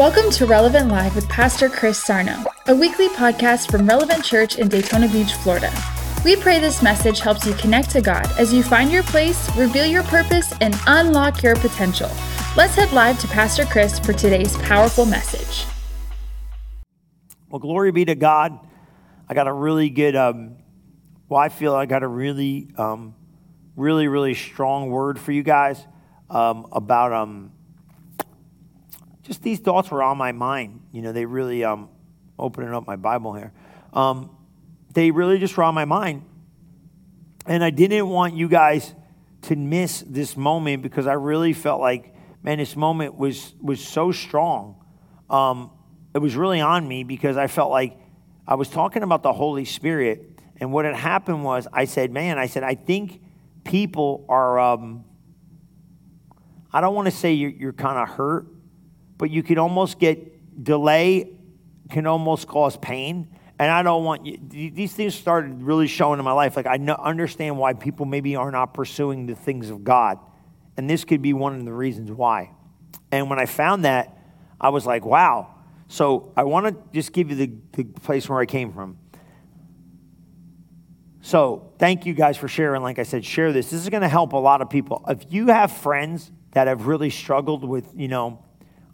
Welcome to Relevant Live with Pastor Chris Sarno, a weekly podcast from Relevant Church in Daytona Beach, Florida. We pray this message helps you connect to God as you find your place, reveal your purpose, and unlock your potential. Let's head live to Pastor Chris for today's powerful message. Well, glory be to God. I got a really good, um, well, I feel I got a really, um, really, really strong word for you guys um, about um, just these thoughts were on my mind. You know, they really, um, opening up my Bible here, um, they really just were on my mind. And I didn't want you guys to miss this moment because I really felt like, man, this moment was, was so strong. Um, it was really on me because I felt like I was talking about the Holy Spirit. And what had happened was I said, man, I said, I think people are, um, I don't want to say you're, you're kind of hurt, but you can almost get delay can almost cause pain. And I don't want you, these things started really showing in my life. Like, I understand why people maybe are not pursuing the things of God. And this could be one of the reasons why. And when I found that, I was like, wow. So I want to just give you the, the place where I came from. So thank you guys for sharing. Like I said, share this. This is going to help a lot of people. If you have friends that have really struggled with, you know,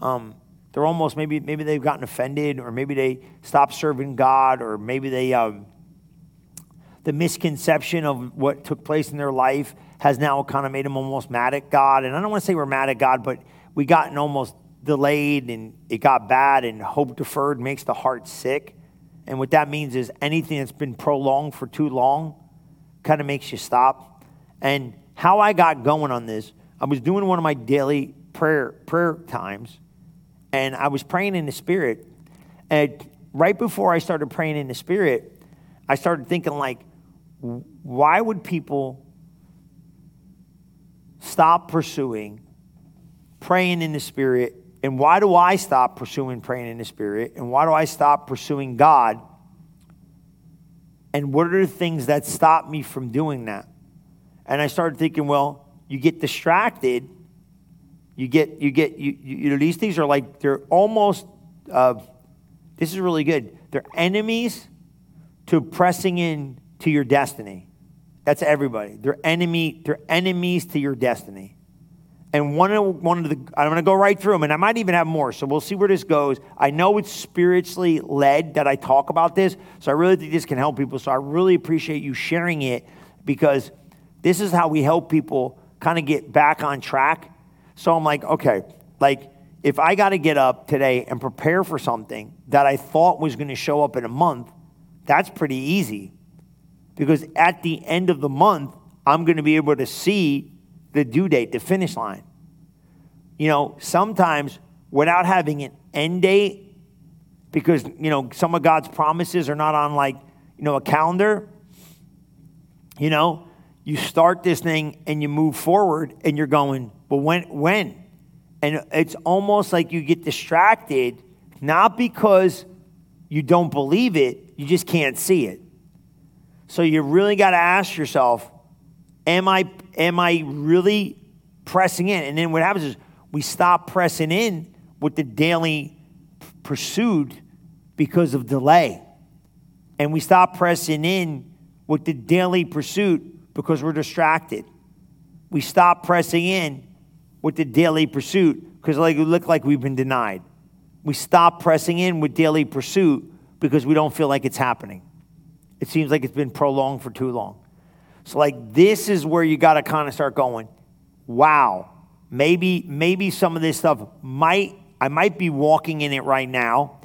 um, they're almost maybe maybe they've gotten offended, or maybe they stopped serving God, or maybe they um, the misconception of what took place in their life has now kind of made them almost mad at God. And I don't want to say we're mad at God, but we gotten almost delayed and it got bad, and hope deferred makes the heart sick. And what that means is anything that's been prolonged for too long kind of makes you stop. And how I got going on this, I was doing one of my daily prayer prayer times and I was praying in the spirit. And right before I started praying in the spirit, I started thinking like, why would people stop pursuing praying in the spirit? And why do I stop pursuing praying in the spirit? And why do I stop pursuing God? And what are the things that stop me from doing that? And I started thinking, well, you get distracted you get, you get, you, you know, these things are like, they're almost, uh, this is really good. They're enemies to pressing in to your destiny. That's everybody. They're enemy, they're enemies to your destiny. And one of, one of the, I'm going to go right through them, and I might even have more, so we'll see where this goes. I know it's spiritually led that I talk about this, so I really think this can help people. So I really appreciate you sharing it because this is how we help people kind of get back on track so I'm like, okay, like if I got to get up today and prepare for something that I thought was going to show up in a month, that's pretty easy. Because at the end of the month, I'm going to be able to see the due date, the finish line. You know, sometimes without having an end date, because, you know, some of God's promises are not on like, you know, a calendar, you know, you start this thing and you move forward and you're going, but when when? And it's almost like you get distracted, not because you don't believe it, you just can't see it. So you really got to ask yourself, am I am I really pressing in? And then what happens is we stop pressing in with the daily pursuit because of delay. And we stop pressing in with the daily pursuit because we're distracted. We stop pressing in with the daily pursuit because like, it look like we've been denied. We stop pressing in with daily pursuit because we don't feel like it's happening. It seems like it's been prolonged for too long. So like this is where you got to kind of start going, wow, maybe maybe some of this stuff might I might be walking in it right now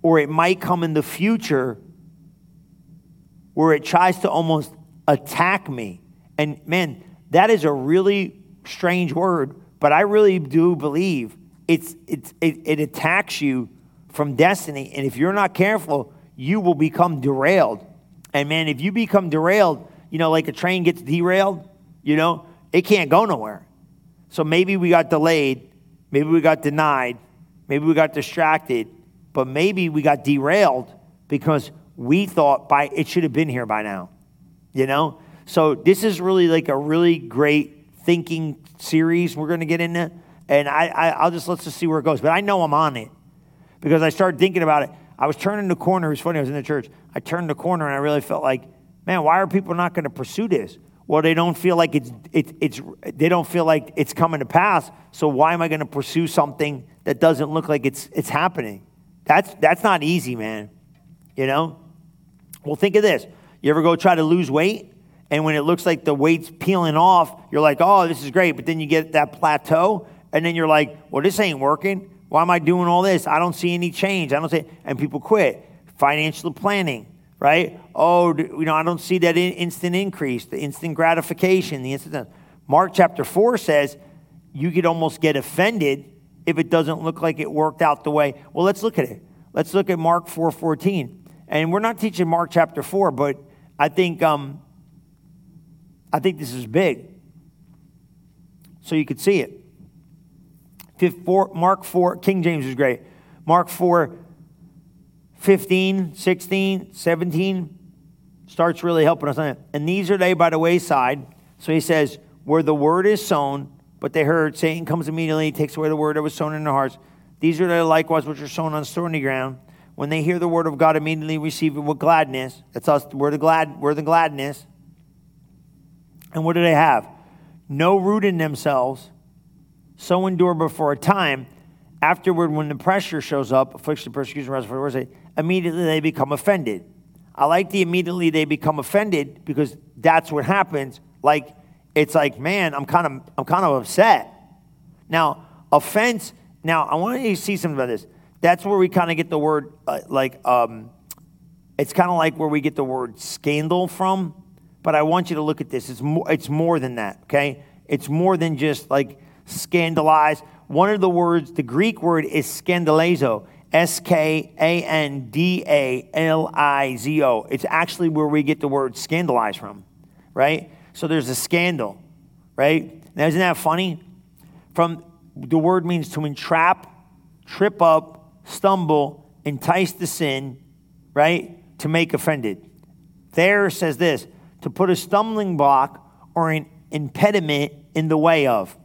or it might come in the future where it tries to almost attack me. And man, that is a really strange word but I really do believe it's, it's, it, it attacks you from destiny. And if you're not careful, you will become derailed. And man, if you become derailed, you know, like a train gets derailed, you know, it can't go nowhere. So maybe we got delayed, maybe we got denied, maybe we got distracted, but maybe we got derailed because we thought by it should have been here by now. You know? So this is really like a really great thinking series we're going to get into. And I, I, will just let's just see where it goes. But I know I'm on it because I started thinking about it. I was turning the corner. It was funny. I was in the church. I turned the corner and I really felt like, man, why are people not going to pursue this? Well, they don't feel like it's, it, it's, they don't feel like it's coming to pass. So why am I going to pursue something that doesn't look like it's, it's happening? That's, that's not easy, man. You know? Well, think of this. You ever go try to lose weight? And when it looks like the weight's peeling off, you're like, oh, this is great. But then you get that plateau, and then you're like, well, this ain't working. Why am I doing all this? I don't see any change. I don't see, and people quit. Financial planning, right? Oh, you know, I don't see that instant increase, the instant gratification, the instant. Mark chapter four says you could almost get offended if it doesn't look like it worked out the way. Well, let's look at it. Let's look at Mark four fourteen, and we're not teaching Mark chapter four, but I think um, I think this is big, so you could see it. Mark 4, King James is great. Mark 4, 15, 16, 17 starts really helping us on it. And these are they by the wayside. So he says, where the word is sown, but they heard, Satan comes immediately, takes away the word that was sown in their hearts. These are they likewise which are sown on stony ground. When they hear the word of God, immediately receive it with gladness. That's us. We're the glad. We're the gladness. And what do they have? No root in themselves, so endure but for a time. Afterward, when the pressure shows up, affliction, persecution, the immediately they become offended. I like the immediately they become offended because that's what happens. Like it's like, man, I'm kind of I'm kind of upset. Now, offense. Now, I want you to see something about this. That's where we kind of get the word uh, like um, it's kind of like where we get the word scandal from. But I want you to look at this. It's more, it's more than that. Okay, it's more than just like scandalize. One of the words, the Greek word is scandalizo, S K A N D A L I Z O. It's actually where we get the word scandalize from, right? So there's a scandal, right? Now, isn't that funny? From the word means to entrap, trip up, stumble, entice to sin, right? To make offended. There says this to put a stumbling block or an impediment in the way of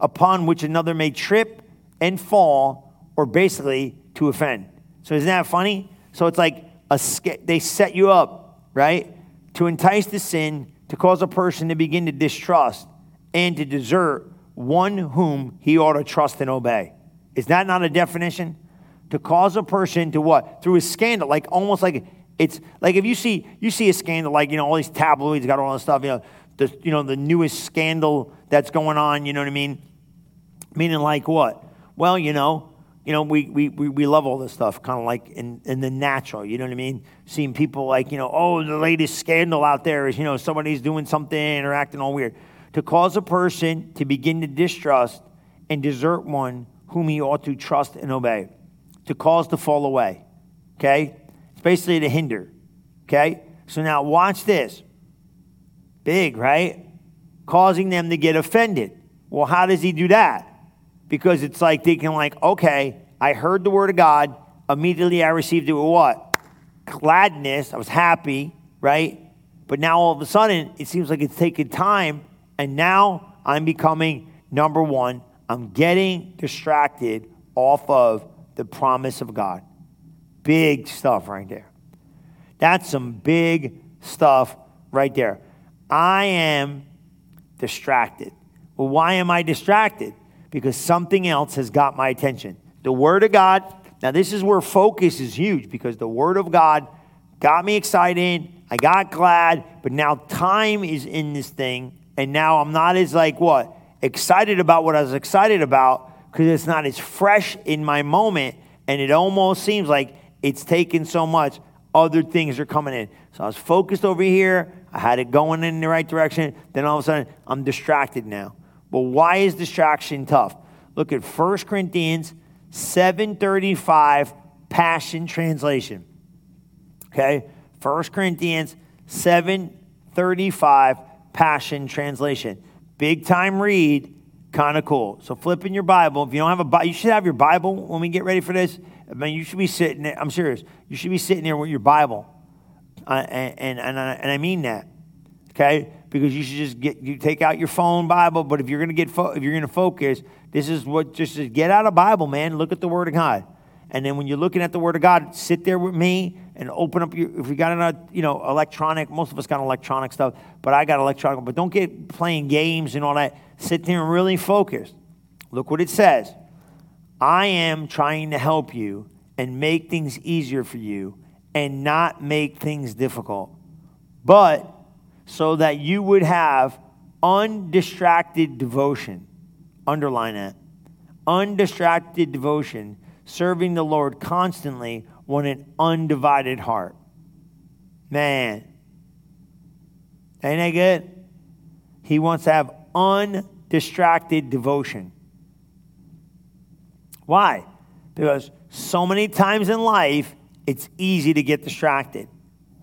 upon which another may trip and fall, or basically to offend. So isn't that funny? So it's like a, they set you up, right? To entice the sin, to cause a person to begin to distrust and to desert one whom he ought to trust and obey. Is that not a definition? To cause a person to what? Through a scandal, like almost like it's like if you see you see a scandal, like you know all these tabloids got all this stuff, you know the you know the newest scandal that's going on, you know what I mean? Meaning, like what? Well, you know, you know, we, we, we love all this stuff, kind of like in, in the natural, you know what I mean? Seeing people like, you know, oh, the latest scandal out there is, you know, somebody's doing something or acting all weird. To cause a person to begin to distrust and desert one whom he ought to trust and obey. To cause to fall away, okay? Basically to hinder, okay? So now watch this. Big, right? Causing them to get offended. Well, how does he do that? because it's like thinking like, okay, I heard the word of God. Immediately I received it with what? Gladness. I was happy, right? But now all of a sudden it seems like it's taking time. And now I'm becoming number one. I'm getting distracted off of the promise of God. Big stuff right there. That's some big stuff right there. I am distracted. Well, why am I distracted? because something else has got my attention. The Word of God, now this is where focus is huge because the Word of God got me excited. I got glad, but now time is in this thing. And now I'm not as like what? Excited about what I was excited about because it's not as fresh in my moment. And it almost seems like it's taken so much. Other things are coming in. So I was focused over here. I had it going in the right direction. Then all of a sudden, I'm distracted now. Well, why is distraction tough? Look at 1 Corinthians 735 Passion Translation. Okay? 1 Corinthians 735 Passion Translation. Big time read, kind of cool. So flip in your Bible. If you don't have a Bible, you should have your Bible when we get ready for this. I mean, you should be sitting there. I'm serious. You should be sitting there with your Bible. Uh, and, and, and, I, mean that. Okay? because you should just get you take out your phone Bible. But if you're going to get fo- if you're going to focus, this is what just get out a Bible, man. Look at the Word of God. And then when you're looking at the Word of God, sit there with me and open up your. If you got an, you know, electronic, most of us got electronic stuff, but I got electronic. But don't get playing games and all that. Sit there and really focus. Look what it says. I am trying to help you and make things easier for you and not make things difficult, but so that you would have undistracted devotion. Underline that. Undistracted devotion, serving the Lord constantly with an undivided heart. Man, ain't that good? He wants to have undistracted devotion. Why? Because so many times in life, it's easy to get distracted.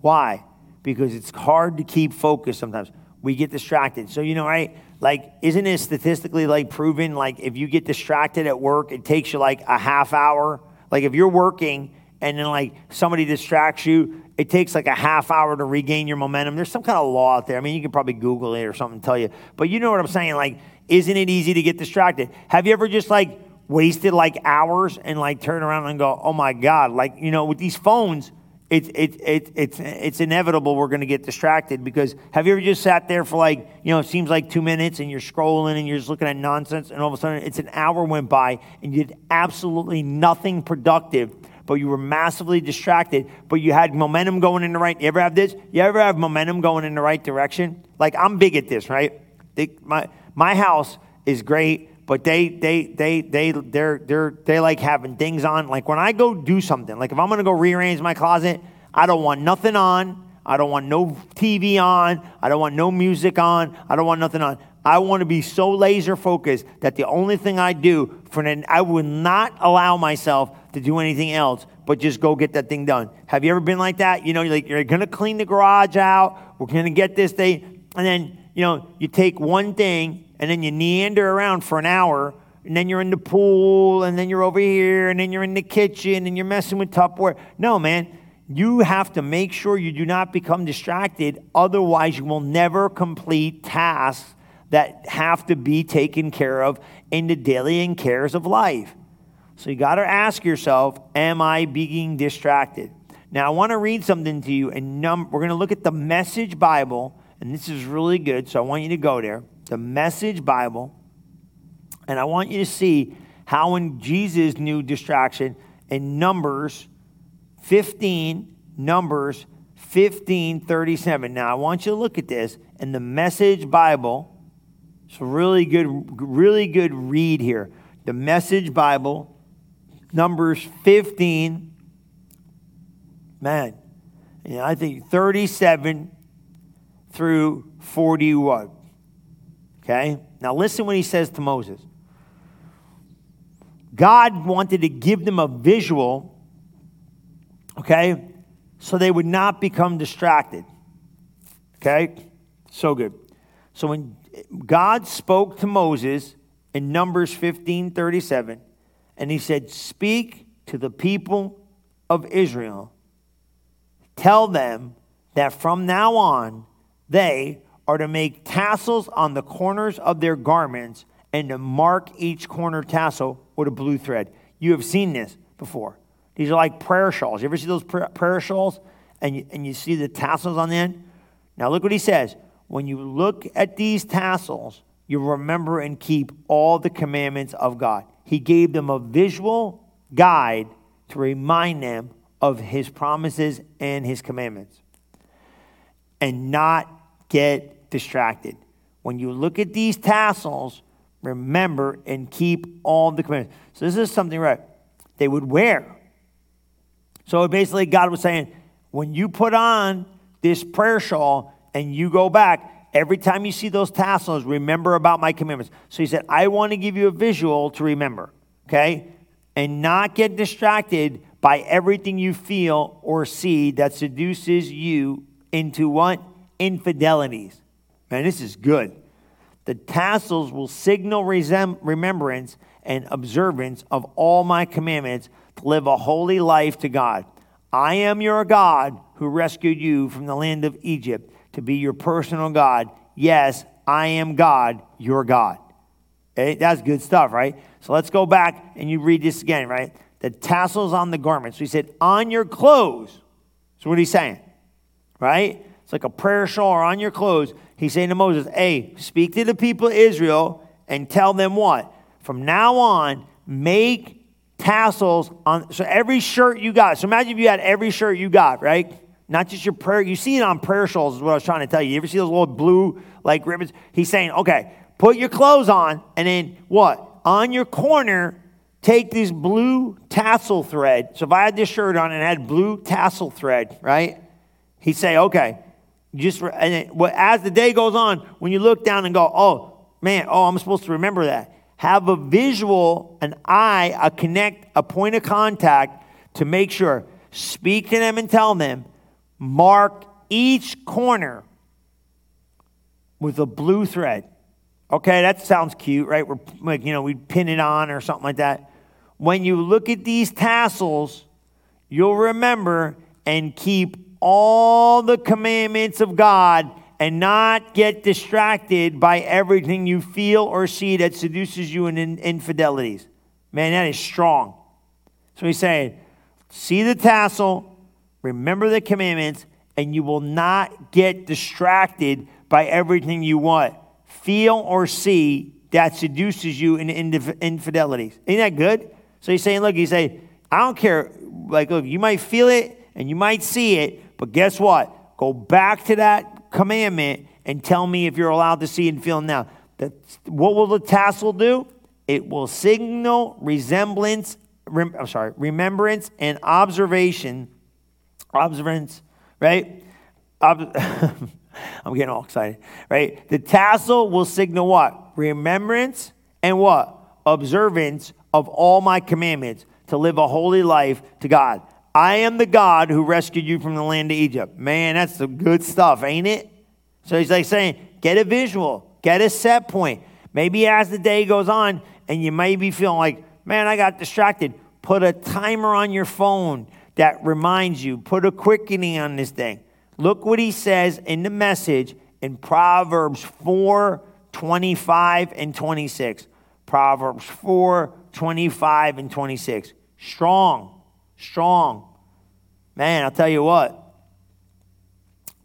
Why? Because it's hard to keep focused sometimes. We get distracted. So, you know, right? Like, isn't it statistically like proven? Like, if you get distracted at work, it takes you like a half hour. Like, if you're working and then like somebody distracts you, it takes like a half hour to regain your momentum. There's some kind of law out there. I mean, you can probably Google it or something tell you. But you know what I'm saying? Like, isn't it easy to get distracted? Have you ever just like wasted like hours and like turn around and go, oh my God, like, you know, with these phones, it's, it, it, it's, it's inevitable we're going to get distracted because have you ever just sat there for like, you know, it seems like two minutes and you're scrolling and you're just looking at nonsense and all of a sudden it's an hour went by and you did absolutely nothing productive, but you were massively distracted, but you had momentum going in the right. You ever have this? You ever have momentum going in the right direction? Like I'm big at this, right? They, my, my house is great but they they they they they're they're they like having things on. Like when I go do something, like if I'm gonna go rearrange my closet, I don't want nothing on. I don't want no TV on. I don't want no music on. I don't want nothing on. I want to be so laser focused that the only thing I do for an I would not allow myself to do anything else but just go get that thing done. Have you ever been like that? You know, you're like you're gonna clean the garage out. We're gonna get this thing, and then you know you take one thing and then you meander around for an hour, and then you're in the pool, and then you're over here, and then you're in the kitchen, and you're messing with Tupperware. No, man, you have to make sure you do not become distracted. Otherwise, you will never complete tasks that have to be taken care of in the daily and cares of life. So you got to ask yourself, am I being distracted? Now, I want to read something to you, and num- we're going to look at the Message Bible, and this is really good, so I want you to go there the Message Bible, and I want you to see how when Jesus knew distraction in Numbers 15, Numbers 15, 37. Now, I want you to look at this in the Message Bible. It's a really good, really good read here. The Message Bible, Numbers 15, man, you I think 37 through 41. Okay? Now listen what he says to Moses. God wanted to give them a visual, okay, so they would not become distracted. Okay? So good. So when God spoke to Moses in Numbers 15 37, and he said, Speak to the people of Israel. Tell them that from now on they are to make tassels on the corners of their garments and to mark each corner tassel with a blue thread. You have seen this before. These are like prayer shawls. You ever see those prayer shawls and you, and you see the tassels on the end? Now, look what he says. When you look at these tassels, you remember and keep all the commandments of God. He gave them a visual guide to remind them of his promises and his commandments and not get distracted. When you look at these tassels, remember and keep all the commandments. So this is something right they would wear. So basically, God was saying, when you put on this prayer shawl and you go back, every time you see those tassels, remember about my commandments. So he said, I want to give you a visual to remember, okay? And not get distracted by everything you feel or see that seduces you into what? Infidelities. Man, this is good. The tassels will signal resem- remembrance and observance of all my commandments to live a holy life to God. I am your God who rescued you from the land of Egypt to be your personal God. Yes, I am God, your God. Okay? That's good stuff, right? So let's go back and you read this again, right? the tassels on the garments. So he said, on your clothes. So what he's saying, right? It's like a prayer shawl or on your clothes. He's saying to Moses, hey, speak to the people of Israel and tell them what? From now on, make tassels on. So every shirt you got. So imagine if you had every shirt you got, right? Not just your prayer. You see it on prayer shawls, is what I was trying to tell you. You ever see those little blue like ribbons? He's saying, okay, put your clothes on, and then what? On your corner, take this blue tassel thread. So if I had this shirt on and had blue tassel thread, right? He'd say, okay, just and it, as the day goes on, when you look down and go, oh man, oh I'm supposed to remember that. Have a visual, an eye, a connect, a point of contact to make sure. Speak to them and tell them. Mark each corner with a blue thread. Okay, that sounds cute, right? We're like, you know, we pin it on or something like that when you look at these tassels, you'll remember and keep all the commandments of God and not get distracted by everything you feel or see that seduces you in infidelities. Man, that is strong. So he's saying, see the tassel, remember the commandments, and you will not get distracted by everything you want, feel or see that seduces you in infidelities. Ain't that good? So he's saying, look, he's saying, I don't care. Like, look, you might feel it and you might see it, but guess what? Go back to that commandment and tell me if you're allowed to see and feel now. That, what will the tassel do? It will signal resemblance, rem, I'm sorry, remembrance and observation. Observance, right? Ob- I'm getting all excited, right? The tassel will signal what? Remembrance and what? Observance of all my commandments to live a holy life to God. I am the God who rescued you from the land of Egypt. Man, that's some good stuff, ain't it? So he's like saying, get a visual, get a set point. Maybe as the day goes on and you may be feeling like, man, I got distracted, put a timer on your phone that reminds you, put a quickening on this thing. Look what he says in the message in Proverbs 4 25 and 26. Proverbs 4 25 and 26. Strong, strong. Man, I'll tell you what.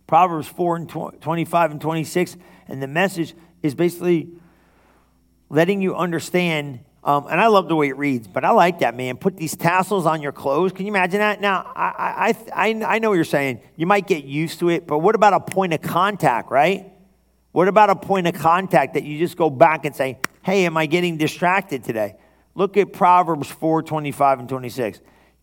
Proverbs 4 and 25 and 26, and the message is basically letting you understand. Um, and I love the way it reads, but I like that, man. Put these tassels on your clothes. Can you imagine that? Now, I, I, I, I know what you're saying. You might get used to it, but what about a point of contact, right? What about a point of contact that you just go back and say, hey, am I getting distracted today? Look at Proverbs 4 25 and 26.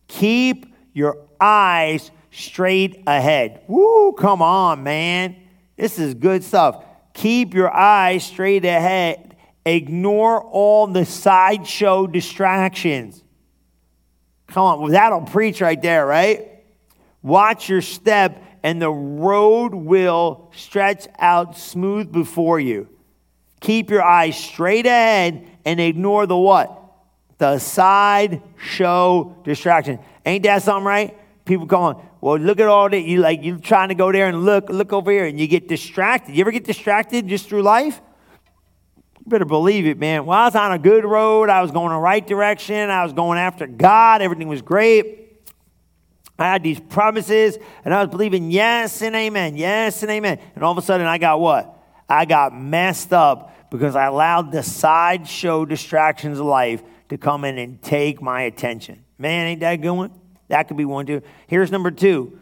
Keep your eyes straight ahead. Woo, come on, man. This is good stuff. Keep your eyes straight ahead. Ignore all the sideshow distractions. Come on, well, that'll preach right there, right? Watch your step, and the road will stretch out smooth before you. Keep your eyes straight ahead and ignore the what? The side show distraction. Ain't that something, right? People going, well, look at all that. You like you're trying to go there and look, look over here, and you get distracted. You ever get distracted just through life? You better believe it, man. Well, I was on a good road. I was going the right direction. I was going after God. Everything was great. I had these promises, and I was believing yes and amen, yes and amen. And all of a sudden, I got what? I got messed up because I allowed the sideshow distractions of life to come in and take my attention. Man, ain't that good one? That could be one too. Here's number two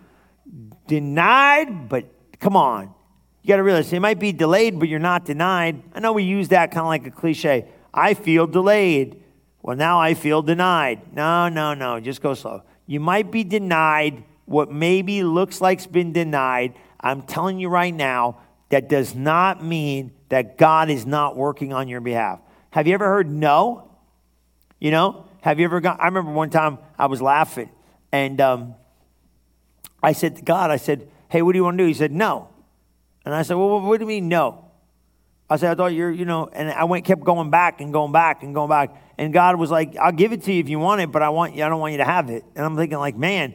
denied, but come on. You got to realize it might be delayed, but you're not denied. I know we use that kind of like a cliche. I feel delayed. Well, now I feel denied. No, no, no. Just go slow. You might be denied what maybe looks like's been denied. I'm telling you right now, that does not mean that God is not working on your behalf. Have you ever heard no? You know, have you ever gone? I remember one time I was laughing and um, I said to God, I said, hey, what do you want to do? He said, no. And I said, well, what do you mean no? I said, I thought you're, you know, and I went, kept going back and going back and going back. And God was like, I'll give it to you if you want it, but I want you, I don't want you to have it. And I'm thinking like, man,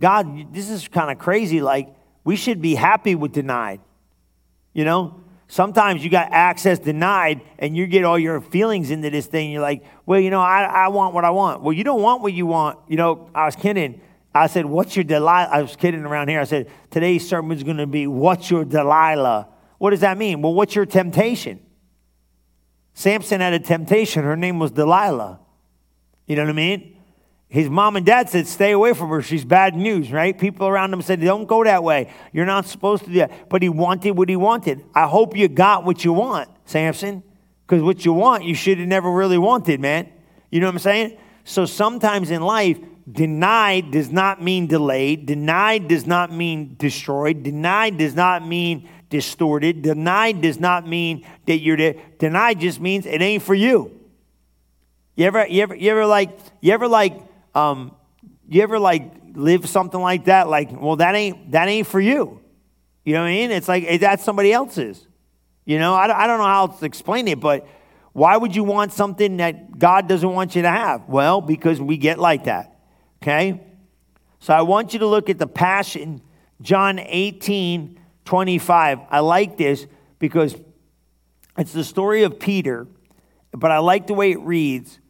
God, this is kind of crazy. Like, we should be happy with denied. You know, Sometimes you got access denied and you get all your feelings into this thing. You're like, well, you know, I, I want what I want. Well, you don't want what you want. You know, I was kidding. I said, what's your Delilah? I was kidding around here. I said, today's sermon is going to be, what's your Delilah? What does that mean? Well, what's your temptation? Samson had a temptation. Her name was Delilah. You know what I mean? His mom and dad said, Stay away from her. She's bad news, right? People around him said, Don't go that way. You're not supposed to do that. But he wanted what he wanted. I hope you got what you want, Samson, because what you want, you should have never really wanted, man. You know what I'm saying? So sometimes in life, denied does not mean delayed. Denied does not mean destroyed. Denied does not mean distorted. Denied does not mean that you're there. Denied just means it ain't for you. You ever, you ever, you ever like, you ever like, um, you ever like live something like that? Like, well, that ain't that ain't for you. You know what I mean? It's like that's somebody else's. You know, I, I don't know how to explain it, but why would you want something that God doesn't want you to have? Well, because we get like that. Okay? So I want you to look at the passion, John 18, 25. I like this because it's the story of Peter, but I like the way it reads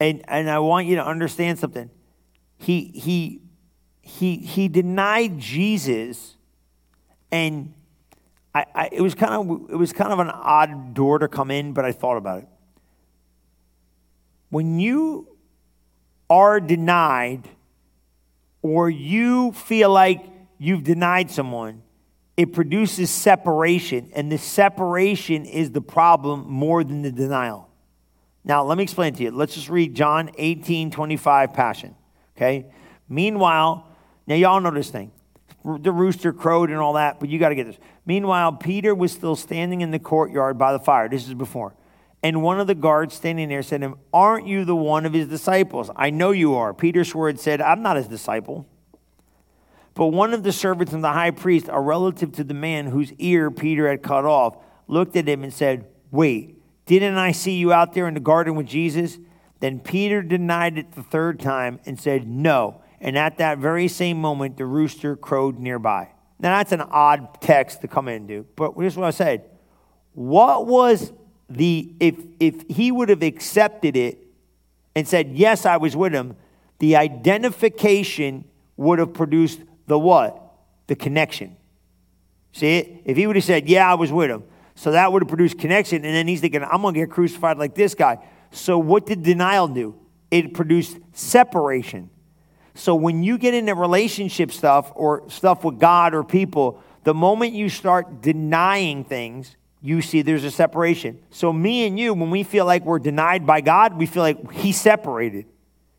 and, and I want you to understand something. He, he, he, he denied Jesus, and I, I, it, was kind of, it was kind of an odd door to come in, but I thought about it. When you are denied, or you feel like you've denied someone, it produces separation, and the separation is the problem more than the denial. Now, let me explain to you. Let's just read John 18 25 Passion. Okay? Meanwhile, now y'all know this thing. The rooster crowed and all that, but you got to get this. Meanwhile, Peter was still standing in the courtyard by the fire. This is before. And one of the guards standing there said to him, Aren't you the one of his disciples? I know you are. Peter's word said, I'm not his disciple. But one of the servants of the high priest, a relative to the man whose ear Peter had cut off, looked at him and said, Wait, didn't I see you out there in the garden with Jesus? Then Peter denied it the third time and said, No. And at that very same moment, the rooster crowed nearby. Now, that's an odd text to come into, but here's what I said. What was the, if, if he would have accepted it and said, Yes, I was with him, the identification would have produced the what? The connection. See it? If he would have said, Yeah, I was with him, so that would have produced connection. And then he's thinking, I'm going to get crucified like this guy. So what did denial do? It produced separation. So when you get into relationship stuff or stuff with God or people, the moment you start denying things, you see there's a separation. So me and you, when we feel like we're denied by God, we feel like He separated.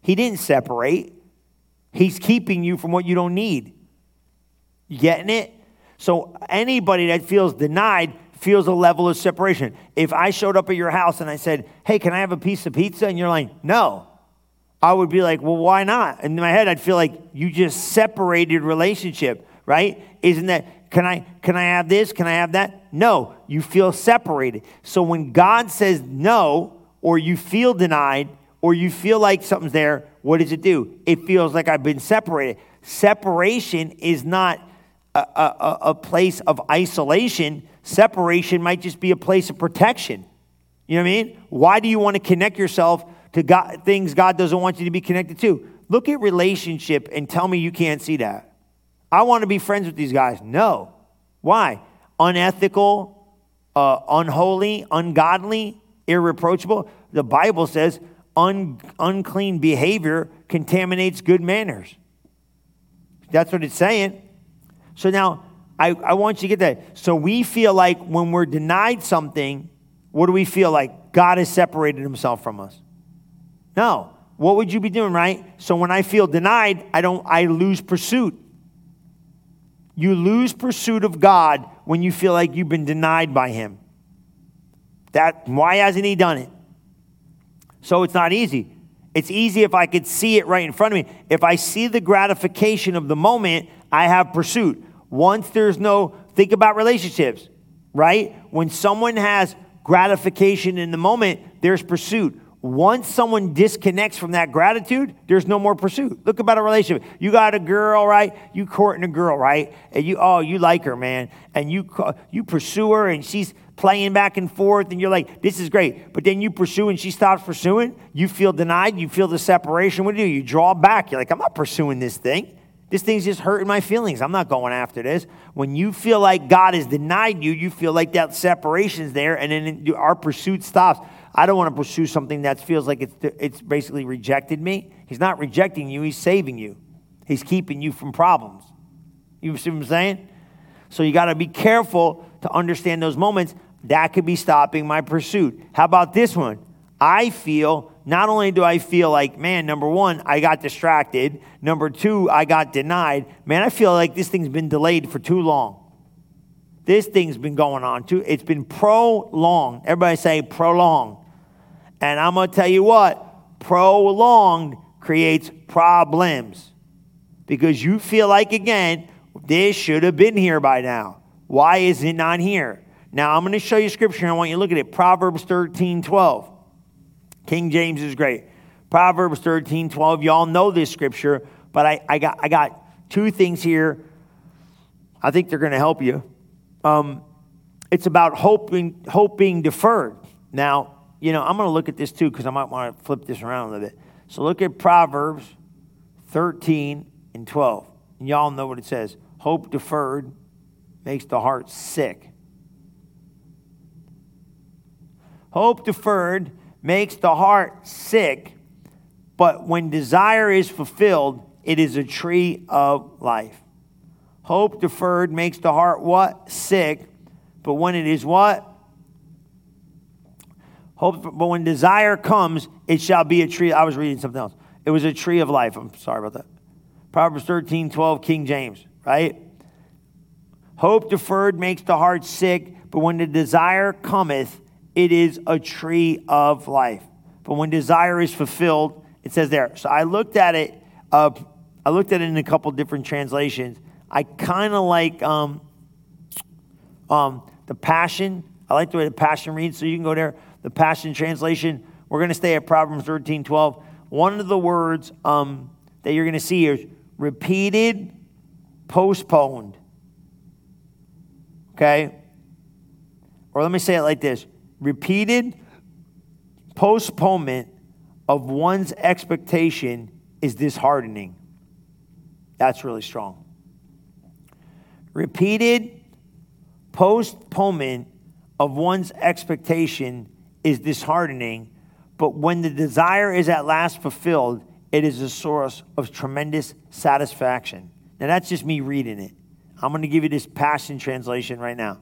He didn't separate. He's keeping you from what you don't need. You getting it? So anybody that feels denied feels a level of separation. If I showed up at your house and I said, Hey, can I have a piece of pizza? And you're like, No. I would be like, Well, why not? In my head, I'd feel like you just separated relationship, right? Isn't that, can I, can I have this? Can I have that? No, you feel separated. So when God says no, or you feel denied, or you feel like something's there, what does it do? It feels like I've been separated. Separation is not a, a, a place of isolation separation might just be a place of protection. You know what I mean? Why do you want to connect yourself to God, things God doesn't want you to be connected to? Look at relationship and tell me you can't see that. I want to be friends with these guys. No. Why? Unethical, uh, unholy, ungodly, irreproachable. The Bible says un- unclean behavior contaminates good manners. That's what it's saying. So now, I, I want you to get that. So we feel like when we're denied something, what do we feel like? God has separated himself from us. No. What would you be doing, right? So when I feel denied, I don't I lose pursuit. You lose pursuit of God when you feel like you've been denied by him. That why hasn't he done it? So it's not easy. It's easy if I could see it right in front of me. If I see the gratification of the moment, I have pursuit. Once there's no, think about relationships, right? When someone has gratification in the moment, there's pursuit. once someone disconnects from that gratitude, there's no more pursuit. Look about a relationship. You got a girl, right? You courting a girl, right? And you, oh, you like her, man. And you, you pursue her and she's playing back and forth and you're like, this is great. But then you pursue and she stops pursuing. You feel denied. You feel the separation. What do you do? You draw back. You're like, I'm not pursuing this thing. This thing's just hurting my feelings. I'm not going after this. When you feel like God has denied you, you feel like that separation's there and then our pursuit stops. I don't want to pursue something that feels like it's, it's basically rejected me. He's not rejecting you, he's saving you. He's keeping you from problems. You see what I'm saying? So you got to be careful to understand those moments. That could be stopping my pursuit. How about this one? I feel, not only do I feel like, man, number one, I got distracted. Number two, I got denied. Man, I feel like this thing's been delayed for too long. This thing's been going on too. It's been prolonged. Everybody say prolonged. And I'm going to tell you what, prolonged creates problems because you feel like, again, this should have been here by now. Why is it not here? Now, I'm going to show you scripture and I want you to look at it. Proverbs 13 12. King James is great. Proverbs 13 12. Y'all know this scripture, but I, I, got, I got two things here. I think they're going to help you. Um, it's about hoping, hope being deferred. Now, you know, I'm going to look at this too because I might want to flip this around a little bit. So look at Proverbs 13 and 12. And y'all know what it says Hope deferred makes the heart sick. Hope deferred makes the heart sick, but when desire is fulfilled, it is a tree of life. Hope deferred makes the heart what? Sick, but when it is what? Hope, but when desire comes, it shall be a tree. I was reading something else. It was a tree of life. I'm sorry about that. Proverbs 13, 12, King James, right? Hope deferred makes the heart sick, but when the desire cometh, it is a tree of life. But when desire is fulfilled, it says there. So I looked at it. Uh, I looked at it in a couple different translations. I kind of like um, um, the Passion. I like the way the Passion reads. So you can go there the Passion Translation. We're going to stay at Proverbs 13 12. One of the words um, that you're going to see is repeated, postponed. Okay? Or let me say it like this repeated postponement of one's expectation is disheartening. That's really strong. Repeated postponement of one's expectation is disheartening, but when the desire is at last fulfilled, it is a source of tremendous satisfaction. Now, that's just me reading it. I'm going to give you this Passion Translation right now.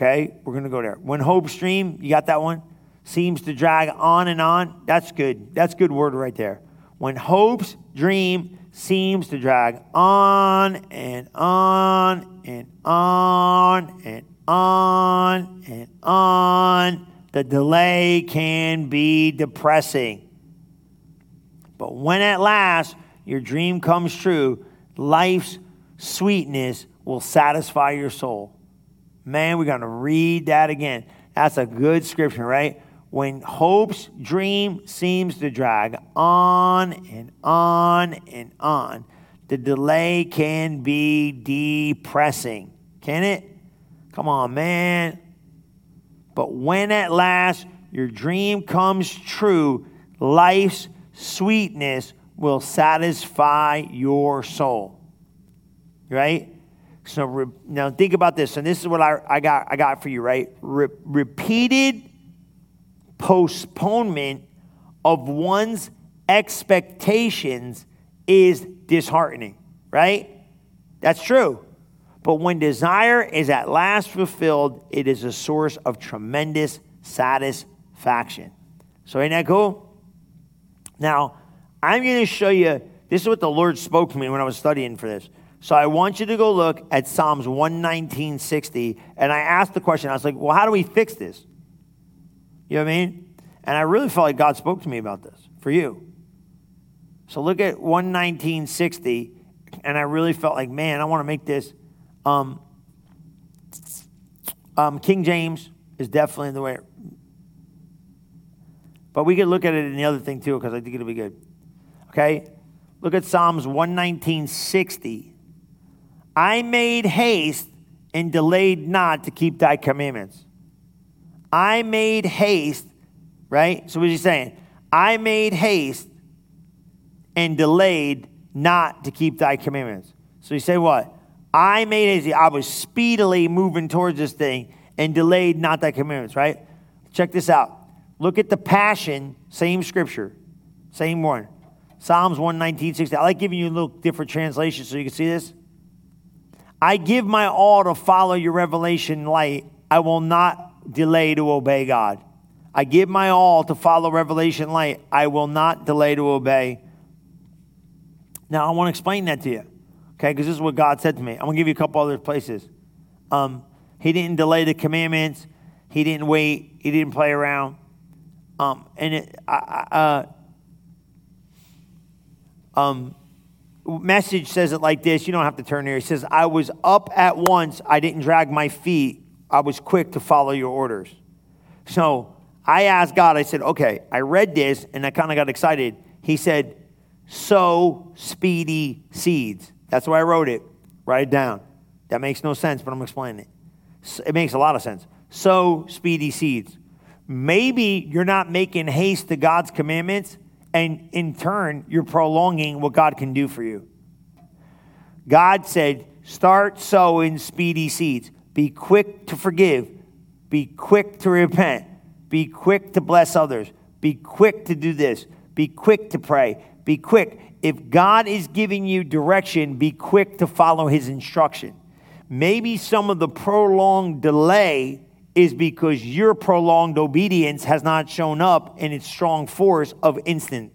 Okay? We're going to go there. When hope stream, you got that one? Seems to drag on and on. That's good. That's good word right there. When hope's dream seems to drag on and on and on and on and on the delay can be depressing. But when at last your dream comes true, life's sweetness will satisfy your soul. Man, we're going to read that again. That's a good scripture, right? When hope's dream seems to drag on and on and on, the delay can be depressing. Can it? Come on, man. But when at last your dream comes true, life's sweetness will satisfy your soul. Right? So re- now think about this, and this is what I, I got I got for you, right? Re- repeated postponement of one's expectations is disheartening, right? That's true. But when desire is at last fulfilled, it is a source of tremendous satisfaction. So, ain't that cool? Now, I'm going to show you this is what the Lord spoke to me when I was studying for this. So, I want you to go look at Psalms 119.60. And I asked the question, I was like, well, how do we fix this? You know what I mean? And I really felt like God spoke to me about this for you. So, look at 119.60. And I really felt like, man, I want to make this um, um, King James is definitely in the way. But we could look at it in the other thing too, because I think it'll be good. Okay? Look at Psalms 119.60. I made haste and delayed not to keep thy commandments. I made haste, right? So what is he saying? I made haste and delayed not to keep thy commandments. So you say what? I made haste. I was speedily moving towards this thing and delayed not thy commandments, right? Check this out. Look at the passion, same scripture, same one. Psalms 119, 60. I like giving you a little different translation so you can see this. I give my all to follow your revelation light. I will not delay to obey God. I give my all to follow revelation light. I will not delay to obey. Now, I want to explain that to you, okay? Because this is what God said to me. I'm going to give you a couple other places. Um, he didn't delay the commandments. He didn't wait. He didn't play around. Um, and it, i uh, um, message says it like this. You don't have to turn here. It says, I was up at once. I didn't drag my feet. I was quick to follow your orders. So I asked God, I said, okay, I read this and I kind of got excited. He said, sow speedy seeds. That's why I wrote it. Write it down. That makes no sense, but I'm explaining it. It makes a lot of sense. Sow speedy seeds. Maybe you're not making haste to God's commandments and in turn, you're prolonging what God can do for you. God said, start sowing speedy seeds. Be quick to forgive. Be quick to repent. Be quick to bless others. Be quick to do this. Be quick to pray. Be quick. If God is giving you direction, be quick to follow his instruction. Maybe some of the prolonged delay is because your prolonged obedience has not shown up in its strong force of instant.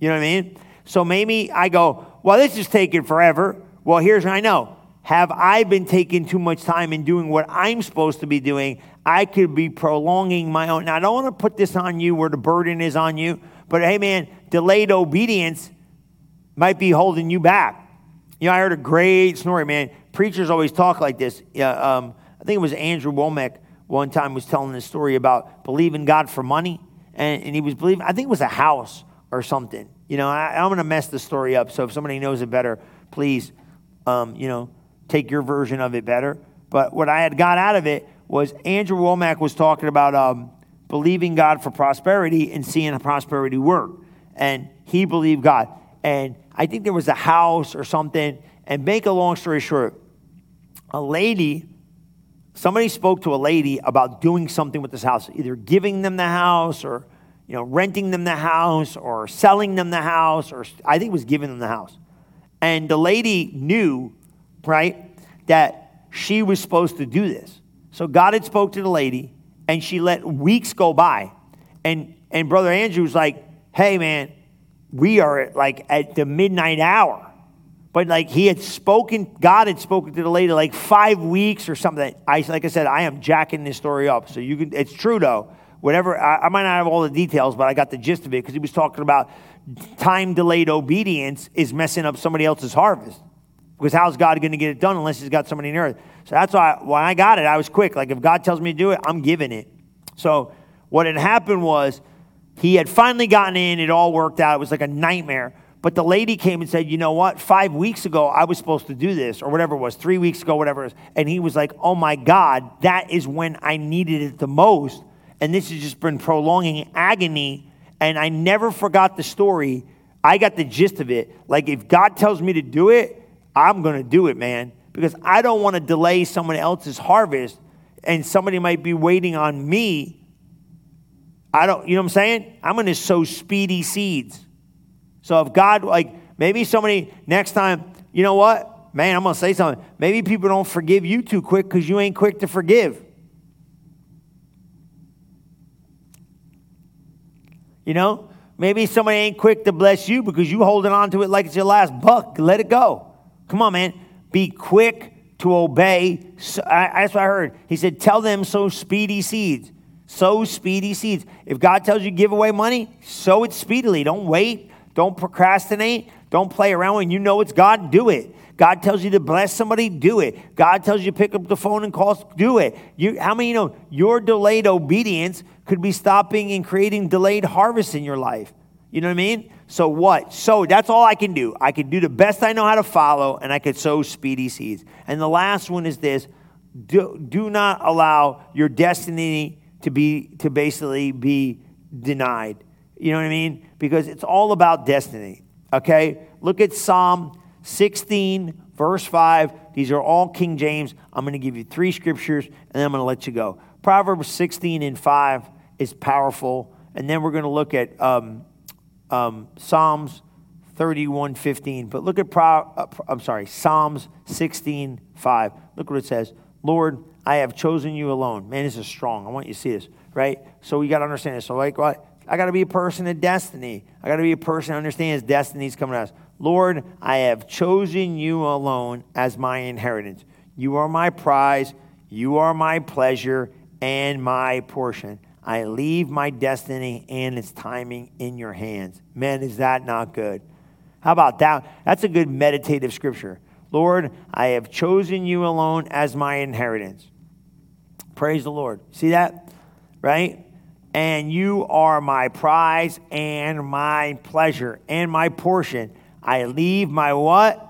You know what I mean? So maybe I go, well, this is taking forever. Well, here's what I know. Have I been taking too much time in doing what I'm supposed to be doing? I could be prolonging my own. Now, I don't want to put this on you where the burden is on you, but hey, man, delayed obedience might be holding you back. You know, I heard a great story, man. Preachers always talk like this. Yeah, um, I think it was Andrew Wommack one time was telling this story about believing God for money, and, and he was believing, I think it was a house or something. You know, I, am going to mess the story up, so if somebody knows it better, please, um, you know, take your version of it better. But what I had got out of it was Andrew Wommack was talking about um, believing God for prosperity and seeing prosperity work. And he believed God. And I think there was a house or something. And make a long story short, a lady somebody spoke to a lady about doing something with this house, either giving them the house or you know, renting them the house or selling them the house, or I think it was giving them the house. And the lady knew, right, that she was supposed to do this. So God had spoke to the lady, and she let weeks go by. And and Brother Andrew was like, hey man, we are at, like at the midnight hour. But like he had spoken, God had spoken to the lady like five weeks or something. I like I said, I am jacking this story up. So you can it's true though. Whatever I, I might not have all the details, but I got the gist of it because he was talking about time delayed obedience is messing up somebody else's harvest. Because how's God going to get it done unless he's got somebody in earth? So that's why when I got it, I was quick. Like if God tells me to do it, I'm giving it. So what had happened was he had finally gotten in, it all worked out. It was like a nightmare. But the lady came and said, You know what? Five weeks ago, I was supposed to do this, or whatever it was, three weeks ago, whatever it was. And he was like, Oh my God, that is when I needed it the most. And this has just been prolonging agony. And I never forgot the story. I got the gist of it. Like, if God tells me to do it, I'm going to do it, man, because I don't want to delay someone else's harvest and somebody might be waiting on me. I don't, you know what I'm saying? I'm going to sow speedy seeds. So if God, like, maybe somebody next time, you know what? Man, I'm going to say something. Maybe people don't forgive you too quick because you ain't quick to forgive. You know? Maybe somebody ain't quick to bless you because you holding on to it like it's your last buck. Let it go. Come on, man. Be quick to obey. So, I, that's what I heard. He said, tell them sow speedy seeds. Sow speedy seeds. If God tells you give away money, sow it speedily. Don't wait. Don't procrastinate. Don't play around when you know it's God, do it. God tells you to bless somebody, do it. God tells you to pick up the phone and call, do it. You, how many you know your delayed obedience could be stopping and creating delayed harvest in your life? You know what I mean? So what? So that's all I can do. I can do the best I know how to follow, and I could sow speedy seeds. And the last one is this: do, do not allow your destiny to be to basically be denied. You know what I mean? Because it's all about destiny. Okay? Look at Psalm 16, verse 5. These are all King James. I'm going to give you three scriptures and then I'm going to let you go. Proverbs 16 and 5 is powerful. And then we're going to look at um, um, Psalms 31, 15. But look at, Pro, uh, I'm sorry, Psalms 16, 5. Look what it says. Lord, I have chosen you alone. Man, this is strong. I want you to see this, right? So we got to understand this. So, like, what? I got to be a person of destiny. I got to be a person who understands destiny's coming to us. Lord, I have chosen you alone as my inheritance. You are my prize. You are my pleasure and my portion. I leave my destiny and its timing in your hands. Man, is that not good? How about that? That's a good meditative scripture. Lord, I have chosen you alone as my inheritance. Praise the Lord. See that? Right? And you are my prize and my pleasure and my portion. I leave my what?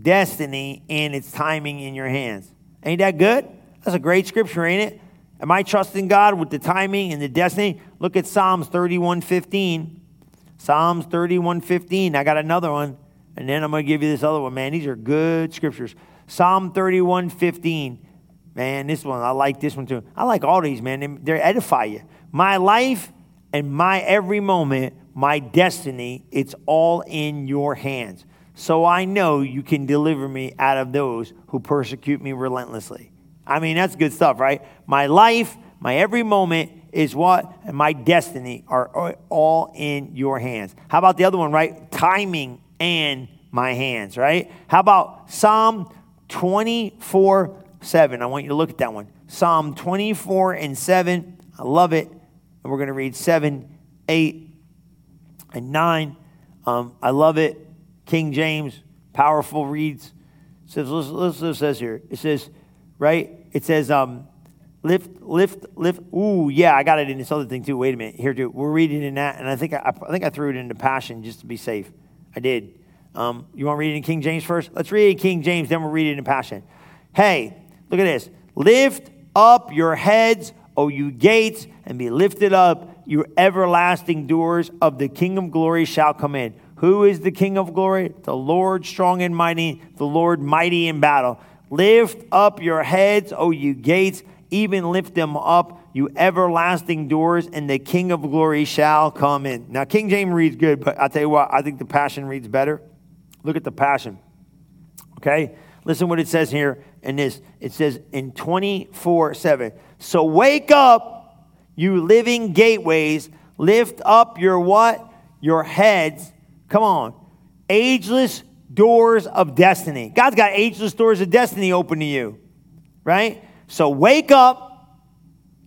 Destiny and its timing in your hands. Ain't that good? That's a great scripture, ain't it? Am I trusting God with the timing and the destiny? Look at Psalms 31:15. Psalms 31:15. I got another one, and then I'm going to give you this other one, man. These are good scriptures. Psalm 31:15. Man, this one, I like this one too. I like all these, man. They edify you. My life and my every moment my destiny, it's all in your hands. So I know you can deliver me out of those who persecute me relentlessly. I mean, that's good stuff, right? My life, my every moment is what? And my destiny are all in your hands. How about the other one, right? Timing and my hands, right? How about Psalm 24 7? I want you to look at that one. Psalm 24 and 7. I love it. And we're going to read 7, 8, and 9. Um, I love it. King James, powerful reads. It says, listen, listen what it says here. It says, right? It says, um, lift, lift, lift. Ooh, yeah, I got it in this other thing too. Wait a minute. Here, too. We're reading in that, and I think I, I think I threw it into Passion just to be safe. I did. Um, you want to read it in King James first? Let's read it in King James, then we'll read it in Passion. Hey, look at this. Lift up your heads, O you gates, and be lifted up, your everlasting doors of the King of glory shall come in. Who is the King of glory? The Lord strong and mighty, the Lord mighty in battle. Lift up your heads, O you gates, even lift them up, you everlasting doors, and the King of glory shall come in. Now, King James reads good, but I'll tell you what, I think the Passion reads better. Look at the Passion. Okay? Listen what it says here in this. It says in 24 7. So wake up you living gateways, lift up your what? Your heads. Come on. Ageless doors of destiny. God's got ageless doors of destiny open to you, right? So wake up,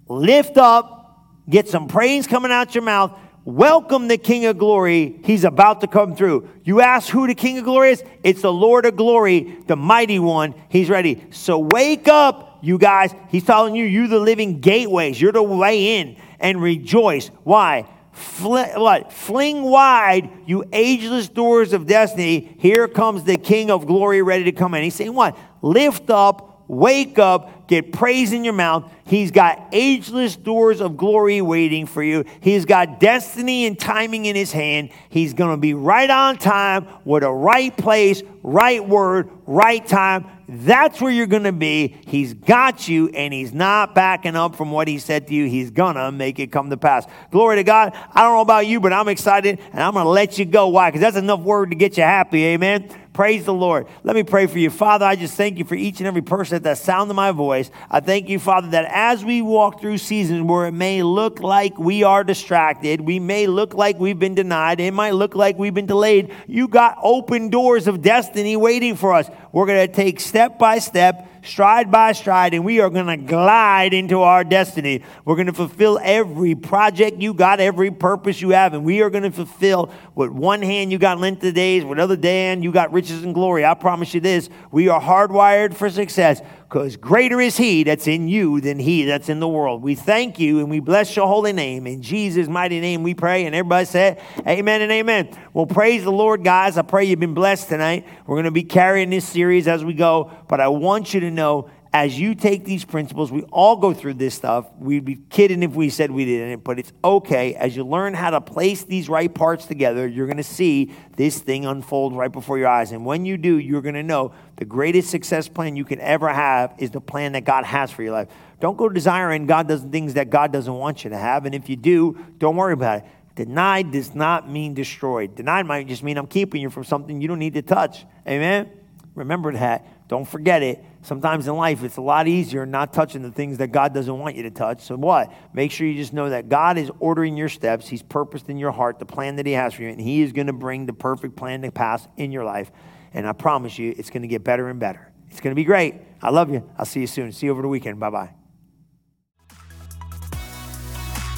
lift up, get some praise coming out your mouth. Welcome the King of Glory. He's about to come through. You ask who the King of Glory is? It's the Lord of Glory, the mighty one. He's ready. So wake up, you guys, he's telling you, you're the living gateways. You're the way in and rejoice. Why? Fl- what? Fling wide, you ageless doors of destiny. Here comes the King of glory ready to come in. He's saying, What? Lift up, wake up, get praise in your mouth. He's got ageless doors of glory waiting for you. He's got destiny and timing in his hand. He's going to be right on time with a right place, right word, right time that's where you're going to be. He's got you, and he's not backing up from what he said to you. He's going to make it come to pass. Glory to God. I don't know about you, but I'm excited, and I'm going to let you go. Why? Because that's enough word to get you happy. Amen. Praise the Lord. Let me pray for you. Father, I just thank you for each and every person at the sound of my voice. I thank you, Father, that as we walk through seasons where it may look like we are distracted, we may look like we've been denied, it might look like we've been delayed, you got open doors of destiny waiting for us. We're going to take step by step stride by stride, and we are going to glide into our destiny. We're going to fulfill every project you got, every purpose you have, and we are going to fulfill with one hand you got length of days, with other hand you got riches and glory. I promise you this we are hardwired for success because greater is He that's in you than He that's in the world. We thank you and we bless your holy name. In Jesus' mighty name we pray. And everybody said, Amen and Amen. Well, praise the Lord, guys. I pray you've been blessed tonight. We're going to be carrying this series as we go, but I want you to know as you take these principles, we all go through this stuff. We'd be kidding if we said we didn't, but it's okay. As you learn how to place these right parts together, you're going to see this thing unfold right before your eyes. And when you do, you're going to know the greatest success plan you can ever have is the plan that God has for your life. Don't go desiring God does things that God doesn't want you to have. And if you do, don't worry about it. Denied does not mean destroyed. Denied might just mean I'm keeping you from something you don't need to touch. Amen? Remember that. Don't forget it. Sometimes in life, it's a lot easier not touching the things that God doesn't want you to touch. So, what? Make sure you just know that God is ordering your steps. He's purposed in your heart the plan that He has for you, and He is going to bring the perfect plan to pass in your life. And I promise you, it's going to get better and better. It's going to be great. I love you. I'll see you soon. See you over the weekend. Bye bye.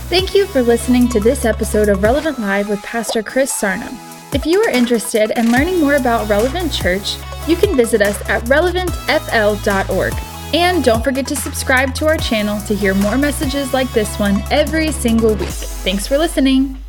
Thank you for listening to this episode of Relevant Live with Pastor Chris Sarno. If you are interested in learning more about Relevant Church, you can visit us at relevantfl.org. And don't forget to subscribe to our channel to hear more messages like this one every single week. Thanks for listening.